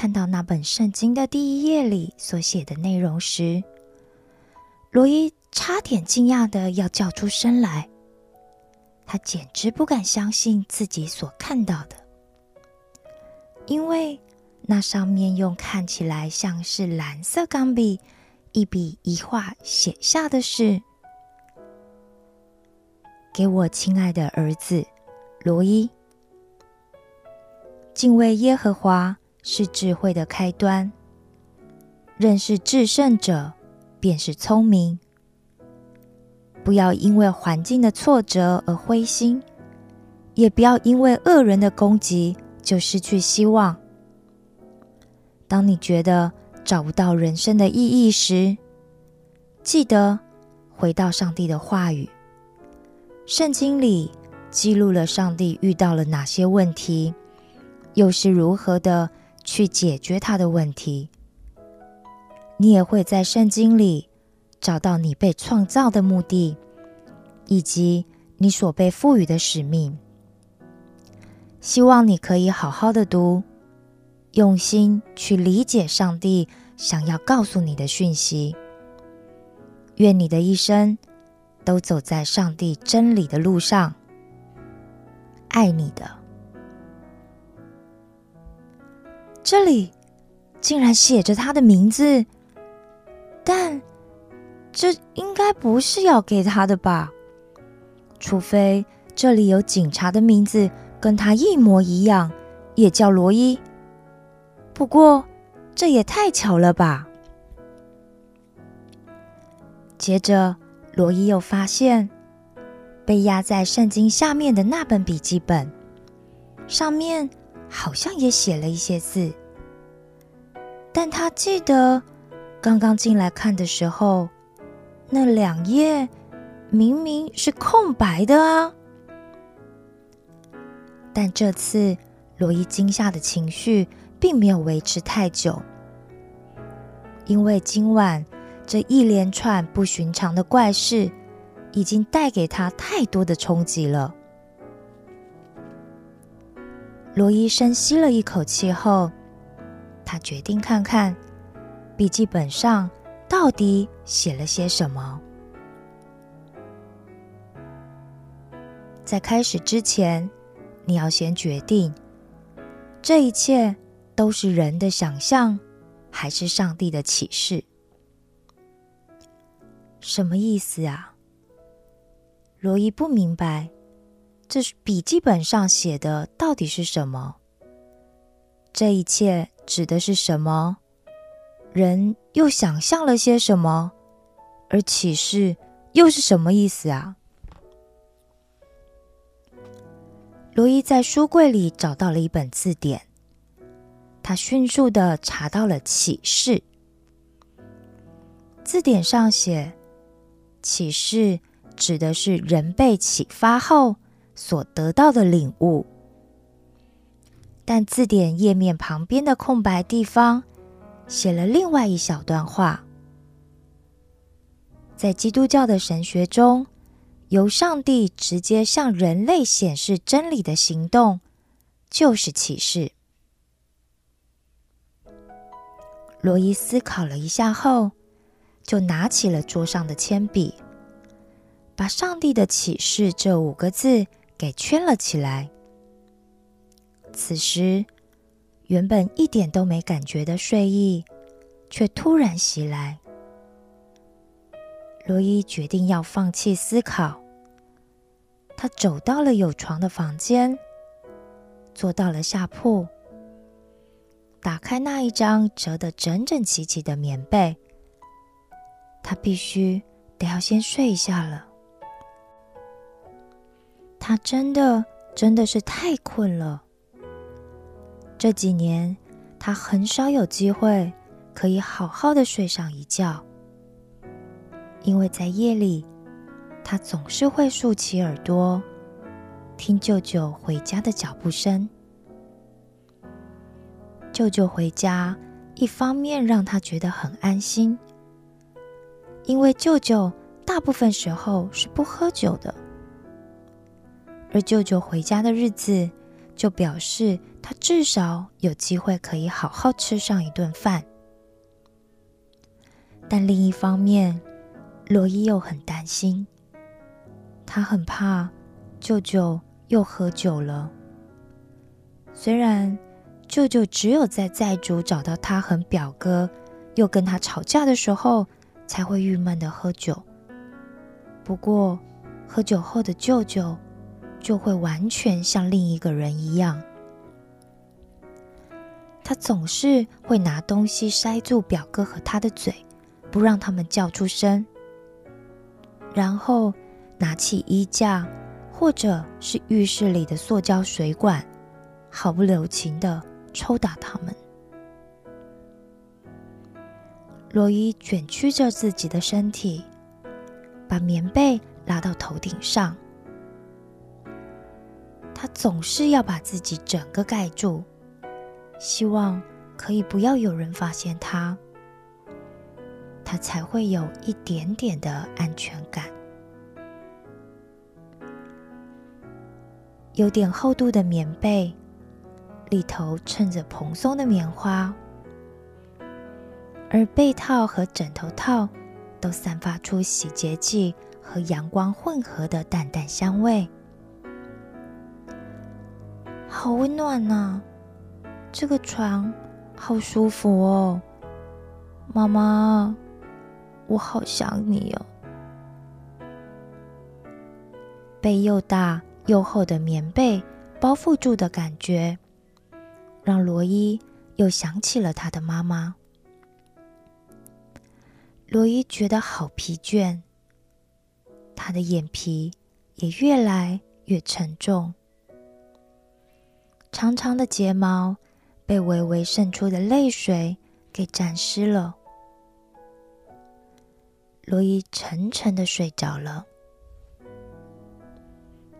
看到那本圣经的第一页里所写的内容时，罗伊差点惊讶的要叫出声来。他简直不敢相信自己所看到的，因为那上面用看起来像是蓝色钢笔一笔一画写下的是：“给我亲爱的儿子罗伊，敬畏耶和华是智慧的开端，认识至圣者便是聪明。”不要因为环境的挫折而灰心，也不要因为恶人的攻击就失去希望。当你觉得找不到人生的意义时，记得回到上帝的话语。圣经里记录了上帝遇到了哪些问题，又是如何的去解决他的问题。你也会在圣经里。找到你被创造的目的，以及你所被赋予的使命。希望你可以好好的读，用心去理解上帝想要告诉你的讯息。愿你的一生都走在上帝真理的路上。爱你的。这里竟然写着他的名字，但。这应该不是要给他的吧？除非这里有警察的名字跟他一模一样，也叫罗伊。不过这也太巧了吧！接着，罗伊又发现被压在圣经下面的那本笔记本，上面好像也写了一些字，但他记得刚刚进来看的时候。那两页明明是空白的啊！但这次罗伊惊吓的情绪并没有维持太久，因为今晚这一连串不寻常的怪事已经带给他太多的冲击了。罗伊深吸了一口气后，他决定看看笔记本上。到底写了些什么？在开始之前，你要先决定，这一切都是人的想象，还是上帝的启示？什么意思啊？罗伊不明白，这笔记本上写的到底是什么？这一切指的是什么？人又想象了些什么？而启示又是什么意思啊？罗伊在书柜里找到了一本字典，他迅速的查到了启示。字典上写，启示指的是人被启发后所得到的领悟。但字典页面旁边的空白地方。写了另外一小段话，在基督教的神学中，由上帝直接向人类显示真理的行动，就是启示。罗伊思考了一下后，就拿起了桌上的铅笔，把“上帝的启示”这五个字给圈了起来。此时。原本一点都没感觉的睡意，却突然袭来。罗伊决定要放弃思考。他走到了有床的房间，坐到了下铺，打开那一张折得整整齐齐的棉被。他必须得要先睡一下了。他真的真的是太困了。这几年，他很少有机会可以好好的睡上一觉，因为在夜里，他总是会竖起耳朵听舅舅回家的脚步声。舅舅回家，一方面让他觉得很安心，因为舅舅大部分时候是不喝酒的，而舅舅回家的日子，就表示。他至少有机会可以好好吃上一顿饭。但另一方面，罗伊又很担心，他很怕舅舅又喝酒了。虽然舅舅只有在债主找到他和表哥又跟他吵架的时候才会郁闷的喝酒，不过喝酒后的舅舅就会完全像另一个人一样。他总是会拿东西塞住表哥和他的嘴，不让他们叫出声，然后拿起衣架或者是浴室里的塑胶水管，毫不留情的抽打他们。罗伊卷曲着自己的身体，把棉被拉到头顶上，他总是要把自己整个盖住。希望可以不要有人发现他，他才会有一点点的安全感。有点厚度的棉被，里头衬着蓬松的棉花，而被套和枕头套都散发出洗洁剂和阳光混合的淡淡香味，好温暖呐！这个床好舒服哦，妈妈，我好想你哦。被又大又厚的棉被包覆住的感觉，让罗伊又想起了他的妈妈。罗伊觉得好疲倦，他的眼皮也越来越沉重，长长的睫毛。被微微渗出的泪水给沾湿了，罗伊沉沉的睡着了。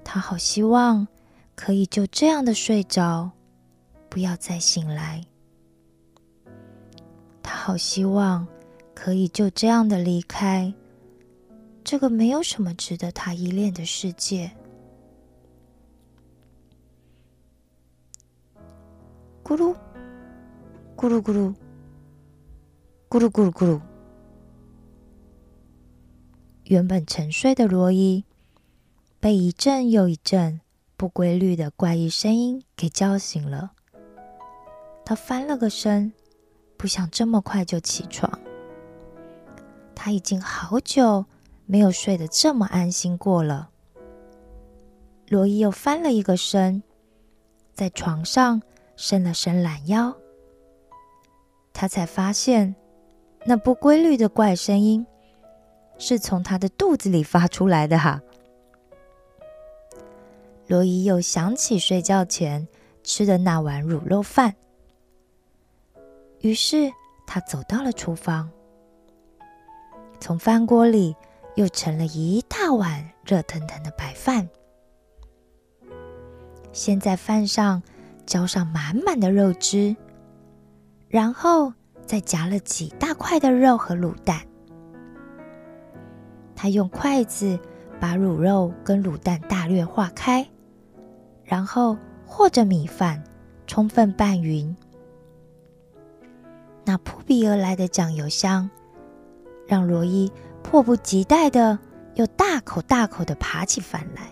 他好希望可以就这样的睡着，不要再醒来。他好希望可以就这样的离开这个没有什么值得他依恋的世界。咕噜，咕噜咕噜，咕噜咕噜咕噜。原本沉睡的罗伊，被一阵又一阵不规律的怪异声音给叫醒了。他翻了个身，不想这么快就起床。他已经好久没有睡得这么安心过了。罗伊又翻了一个身，在床上。伸了伸懒腰，他才发现那不规律的怪声音是从他的肚子里发出来的哈。罗伊又想起睡觉前吃的那碗卤肉饭，于是他走到了厨房，从饭锅里又盛了一大碗热腾腾的白饭，先在饭上。浇上满满的肉汁，然后再夹了几大块的肉和卤蛋。他用筷子把卤肉跟卤蛋大略化开，然后和着米饭，充分拌匀。那扑鼻而来的酱油香，让罗伊迫不及待的又大口大口的扒起饭来。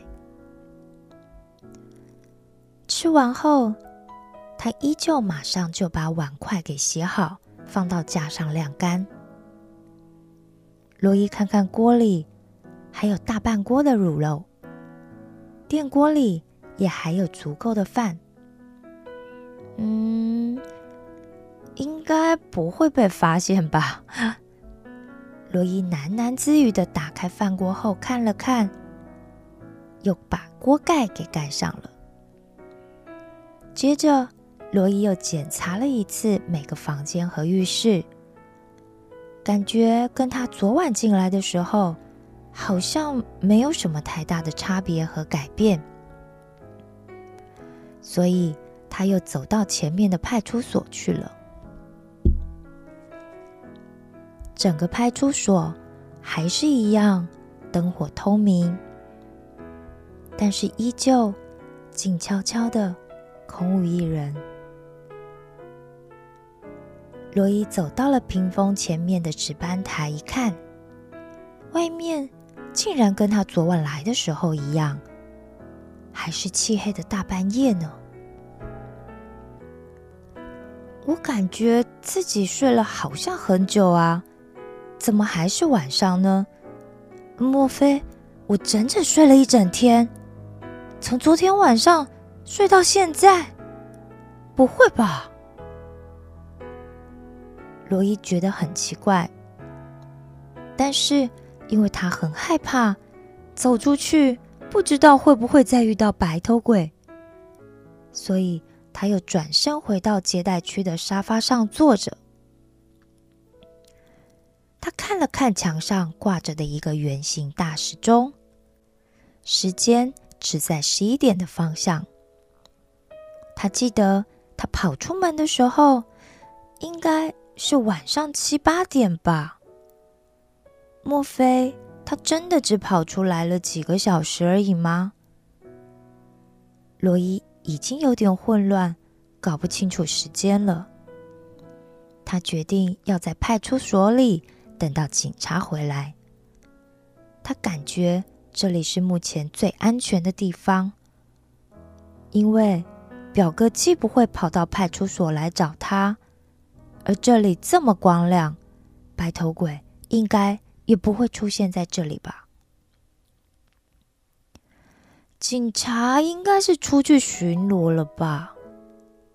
吃完后。他依旧马上就把碗筷给洗好，放到架上晾干。罗伊看看锅里，还有大半锅的卤肉，电锅里也还有足够的饭。嗯，应该不会被发现吧？罗伊喃喃自语的打开饭锅后看了看，又把锅盖给盖上了，接着。罗伊又检查了一次每个房间和浴室，感觉跟他昨晚进来的时候好像没有什么太大的差别和改变，所以他又走到前面的派出所去了。整个派出所还是一样灯火通明，但是依旧静悄悄的。空无一人。罗伊走到了屏风前面的值班台，一看，外面竟然跟他昨晚来的时候一样，还是漆黑的大半夜呢。我感觉自己睡了好像很久啊，怎么还是晚上呢？莫非我整整睡了一整天，从昨天晚上睡到现在？不会吧？罗伊觉得很奇怪，但是因为他很害怕走出去，不知道会不会再遇到白头鬼，所以。他又转身回到接待区的沙发上坐着。他看了看墙上挂着的一个圆形大时钟，时间指在十一点的方向。他记得他跑出门的时候，应该是晚上七八点吧？莫非他真的只跑出来了几个小时而已吗？罗伊。已经有点混乱，搞不清楚时间了。他决定要在派出所里等到警察回来。他感觉这里是目前最安全的地方，因为表哥既不会跑到派出所来找他，而这里这么光亮，白头鬼应该也不会出现在这里吧。警察应该是出去巡逻了吧？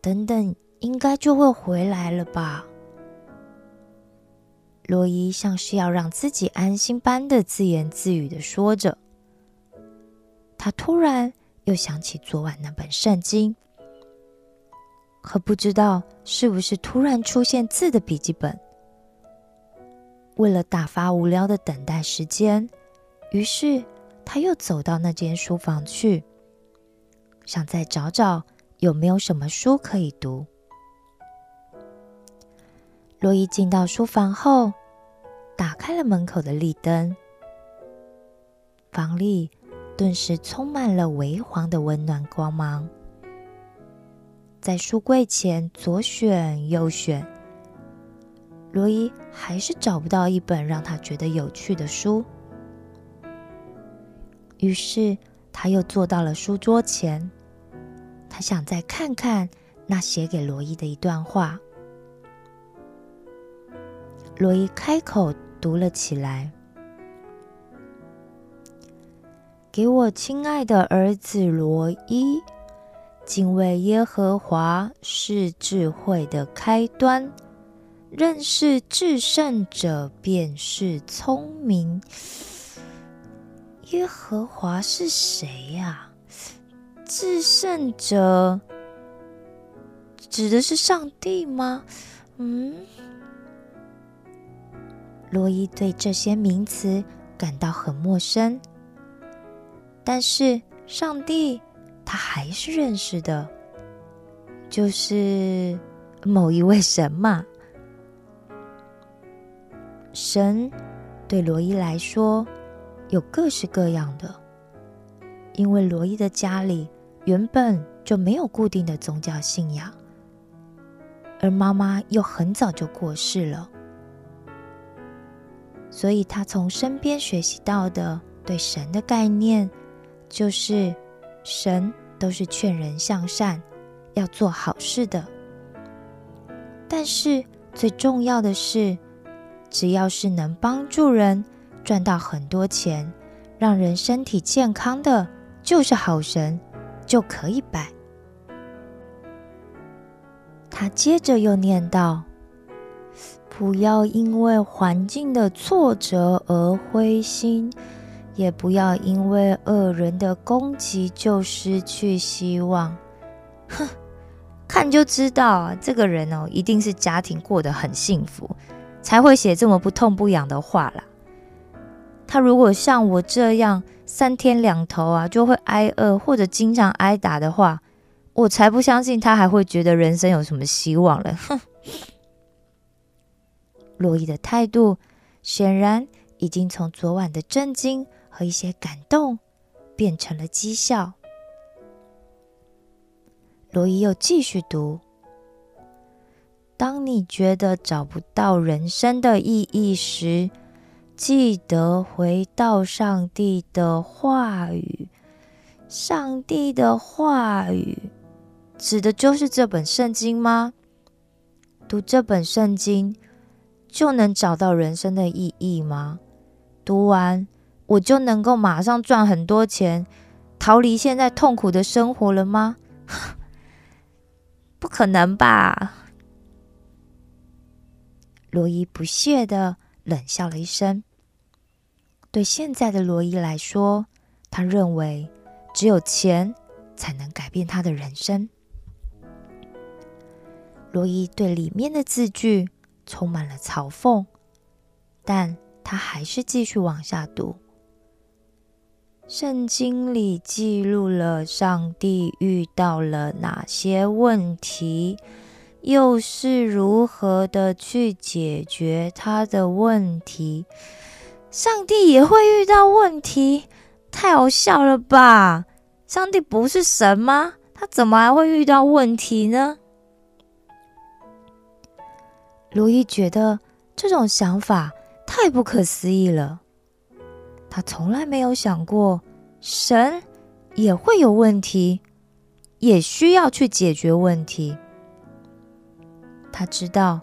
等等，应该就会回来了吧？罗伊像是要让自己安心般的自言自语的说着。他突然又想起昨晚那本圣经，可不知道是不是突然出现字的笔记本。为了打发无聊的等待时间，于是。他又走到那间书房去，想再找找有没有什么书可以读。洛伊进到书房后，打开了门口的立灯，房里顿时充满了微黄的温暖光芒。在书柜前左选右选，罗伊还是找不到一本让他觉得有趣的书。于是，他又坐到了书桌前。他想再看看那写给罗伊的一段话。罗伊开口读了起来：“给我亲爱的儿子罗伊，敬畏耶和华是智慧的开端，认识至圣者便是聪明。”耶和华是谁呀？至圣者指的是上帝吗？嗯，罗伊对这些名词感到很陌生，但是上帝他还是认识的，就是某一位神嘛。神对罗伊来说。有各式各样的，因为罗伊的家里原本就没有固定的宗教信仰，而妈妈又很早就过世了，所以他从身边学习到的对神的概念，就是神都是劝人向善，要做好事的。但是最重要的是，只要是能帮助人。赚到很多钱，让人身体健康的，就是好神，就可以拜。他接着又念道：“不要因为环境的挫折而灰心，也不要因为恶人的攻击就失去希望。”哼，看就知道啊，这个人哦，一定是家庭过得很幸福，才会写这么不痛不痒的话啦。他如果像我这样三天两头啊就会挨饿或者经常挨打的话，我才不相信他还会觉得人生有什么希望了。哼！洛伊的态度显然已经从昨晚的震惊和一些感动变成了讥笑。罗伊又继续读：“当你觉得找不到人生的意义时，记得回到上帝的话语。上帝的话语指的就是这本圣经吗？读这本圣经就能找到人生的意义吗？读完我就能够马上赚很多钱，逃离现在痛苦的生活了吗？” 不可能吧！罗伊不屑的冷笑了一声。对现在的罗伊来说，他认为只有钱才能改变他的人生。罗伊对里面的字句充满了嘲讽，但他还是继续往下读。圣经里记录了上帝遇到了哪些问题，又是如何的去解决他的问题？上帝也会遇到问题？太好笑了吧！上帝不是神吗？他怎么还会遇到问题呢？卢伊觉得这种想法太不可思议了。他从来没有想过，神也会有问题，也需要去解决问题。他知道，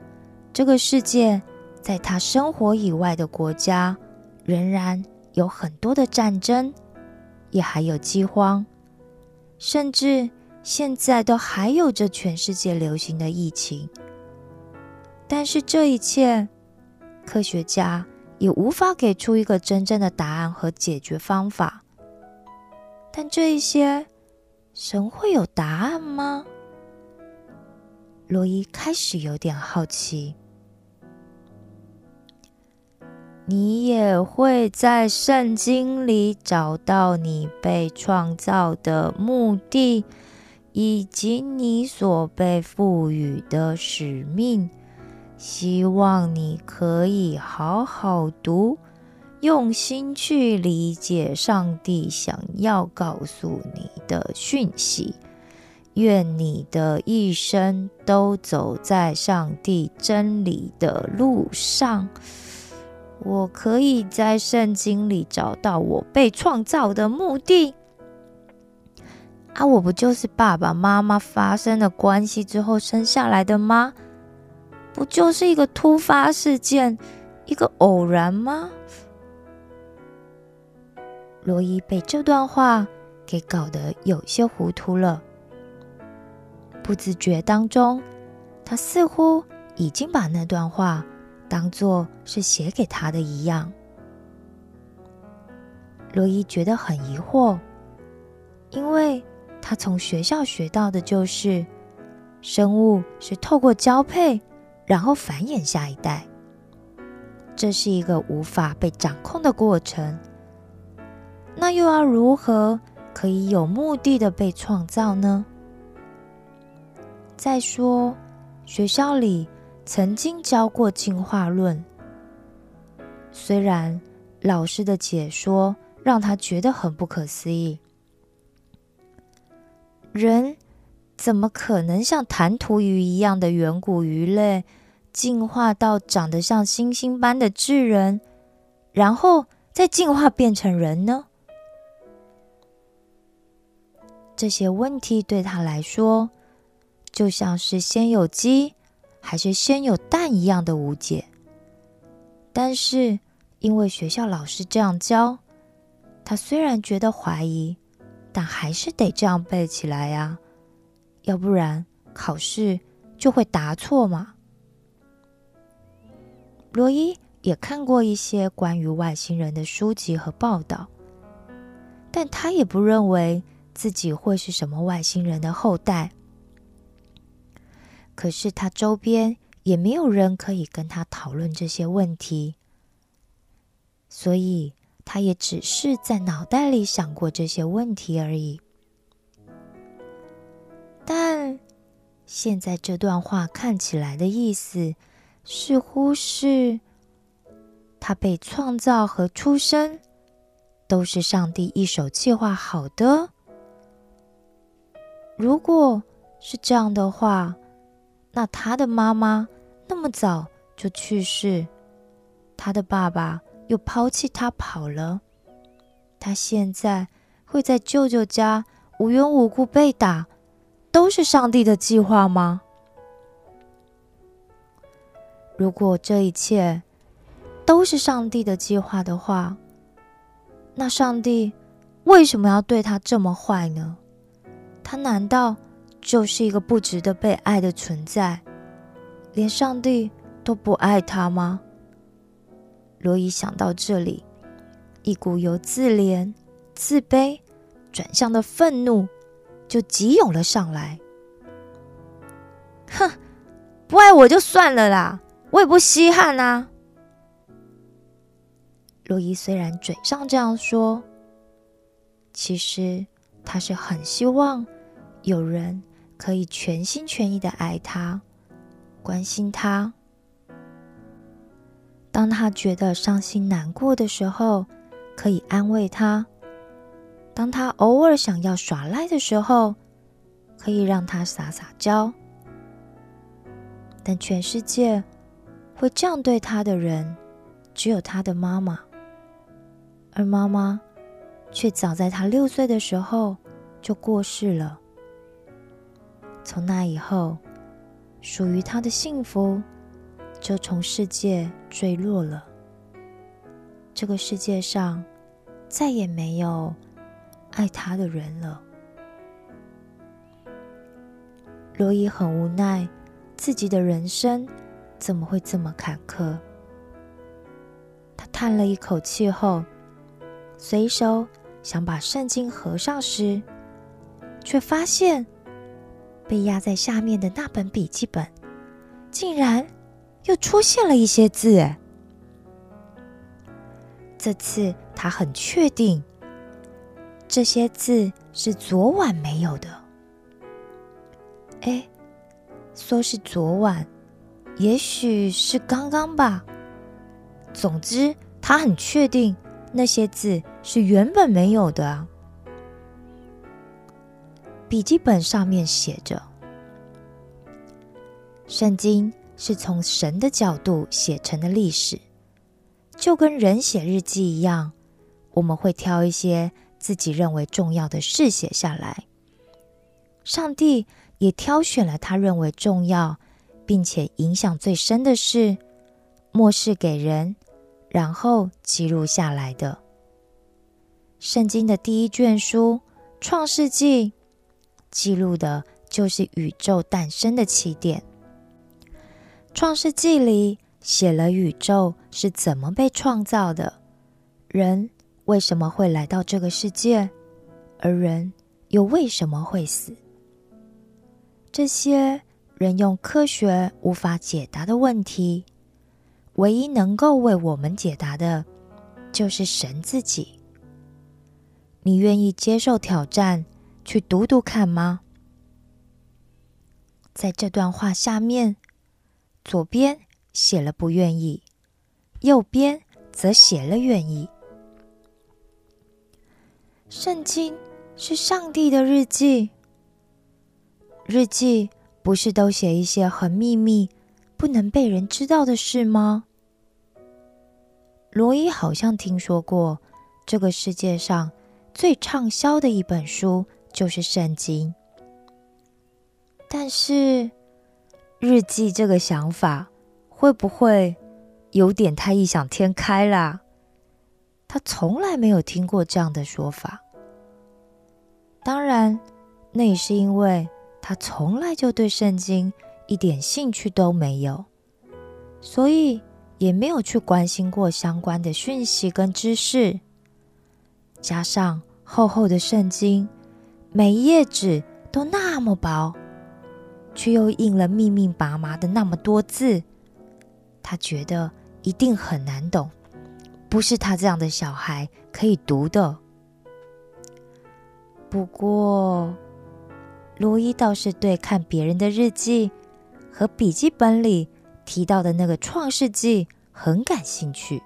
这个世界在他生活以外的国家，仍然有很多的战争，也还有饥荒，甚至现在都还有着全世界流行的疫情。但是这一切，科学家。也无法给出一个真正的答案和解决方法，但这一些，神会有答案吗？罗伊开始有点好奇。你也会在圣经里找到你被创造的目的，以及你所被赋予的使命。希望你可以好好读，用心去理解上帝想要告诉你的讯息。愿你的一生都走在上帝真理的路上。我可以在圣经里找到我被创造的目的。啊，我不就是爸爸妈妈发生了关系之后生下来的吗？不就是一个突发事件，一个偶然吗？罗伊被这段话给搞得有些糊涂了。不自觉当中，他似乎已经把那段话当作是写给他的一样。罗伊觉得很疑惑，因为他从学校学到的就是，生物是透过交配。然后繁衍下一代，这是一个无法被掌控的过程。那又要如何可以有目的的被创造呢？再说，学校里曾经教过进化论，虽然老师的解说让他觉得很不可思议，人怎么可能像弹涂鱼一样的远古鱼类？进化到长得像猩猩般的智人，然后再进化变成人呢？这些问题对他来说，就像是先有鸡还是先有蛋一样的无解。但是因为学校老师这样教，他虽然觉得怀疑，但还是得这样背起来呀，要不然考试就会答错嘛。罗伊也看过一些关于外星人的书籍和报道，但他也不认为自己会是什么外星人的后代。可是他周边也没有人可以跟他讨论这些问题，所以他也只是在脑袋里想过这些问题而已。但现在这段话看起来的意思。似乎是他被创造和出生都是上帝一手计划好的。如果是这样的话，那他的妈妈那么早就去世，他的爸爸又抛弃他跑了，他现在会在舅舅家无缘无故被打，都是上帝的计划吗？如果这一切都是上帝的计划的话，那上帝为什么要对他这么坏呢？他难道就是一个不值得被爱的存在，连上帝都不爱他吗？罗伊想到这里，一股由自怜、自卑转向的愤怒就急涌了上来。哼，不爱我就算了啦，我也不稀罕啊。洛伊虽然嘴上这样说，其实他是很希望有人可以全心全意的爱他、关心他。当他觉得伤心难过的时候，可以安慰他；当他偶尔想要耍赖的时候，可以让他撒撒娇。但全世界会这样对他的人，只有他的妈妈。而妈妈却早在他六岁的时候就过世了。从那以后，属于他的幸福就从世界坠落了。这个世界上再也没有爱他的人了。罗伊很无奈，自己的人生怎么会这么坎坷？他叹了一口气后。随手想把圣经合上时，却发现被压在下面的那本笔记本，竟然又出现了一些字。这次他很确定，这些字是昨晚没有的。哎，说是昨晚，也许是刚刚吧。总之，他很确定。那些字是原本没有的。笔记本上面写着：“圣经是从神的角度写成的历史，就跟人写日记一样，我们会挑一些自己认为重要的事写下来。上帝也挑选了他认为重要并且影响最深的事，漠视给人。”然后记录下来的圣经的第一卷书《创世纪》，记录的就是宇宙诞生的起点。《创世纪》里写了宇宙是怎么被创造的，人为什么会来到这个世界，而人又为什么会死？这些人用科学无法解答的问题。唯一能够为我们解答的，就是神自己。你愿意接受挑战，去读读看吗？在这段话下面，左边写了不愿意，右边则写了愿意。圣经是上帝的日记，日记不是都写一些很秘密、不能被人知道的事吗？罗伊好像听说过，这个世界上最畅销的一本书就是《圣经》。但是，日记这个想法会不会有点太异想天开啦？他从来没有听过这样的说法。当然，那也是因为他从来就对圣经一点兴趣都没有，所以。也没有去关心过相关的讯息跟知识，加上厚厚的圣经，每一页纸都那么薄，却又印了密密麻麻的那么多字，他觉得一定很难懂，不是他这样的小孩可以读的。不过，罗伊倒是对看别人的日记和笔记本里。提到的那个创世纪很感兴趣。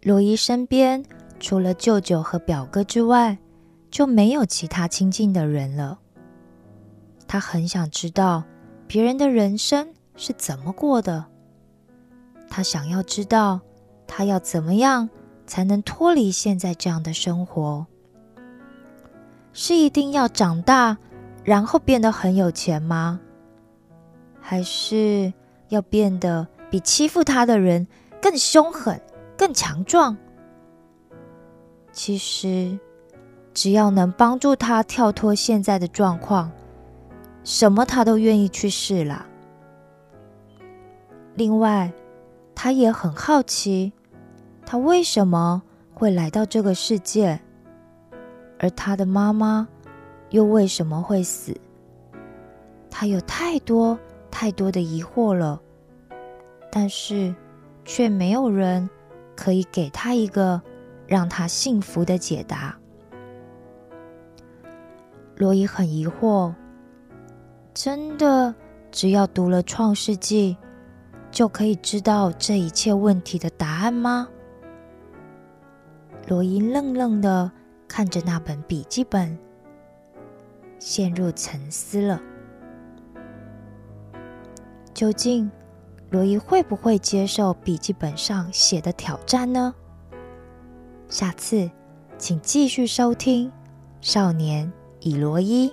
罗伊身边除了舅舅和表哥之外，就没有其他亲近的人了。他很想知道别人的人生是怎么过的。他想要知道，他要怎么样才能脱离现在这样的生活？是一定要长大，然后变得很有钱吗？还是要变得比欺负他的人更凶狠、更强壮？其实，只要能帮助他跳脱现在的状况，什么他都愿意去试啦。另外，他也很好奇，他为什么会来到这个世界，而他的妈妈又为什么会死？他有太多太多的疑惑了，但是却没有人可以给他一个让他幸福的解答。罗伊很疑惑，真的只要读了《创世纪》？就可以知道这一切问题的答案吗？罗伊愣愣的看着那本笔记本，陷入沉思了。究竟罗伊会不会接受笔记本上写的挑战呢？下次请继续收听《少年以罗伊》。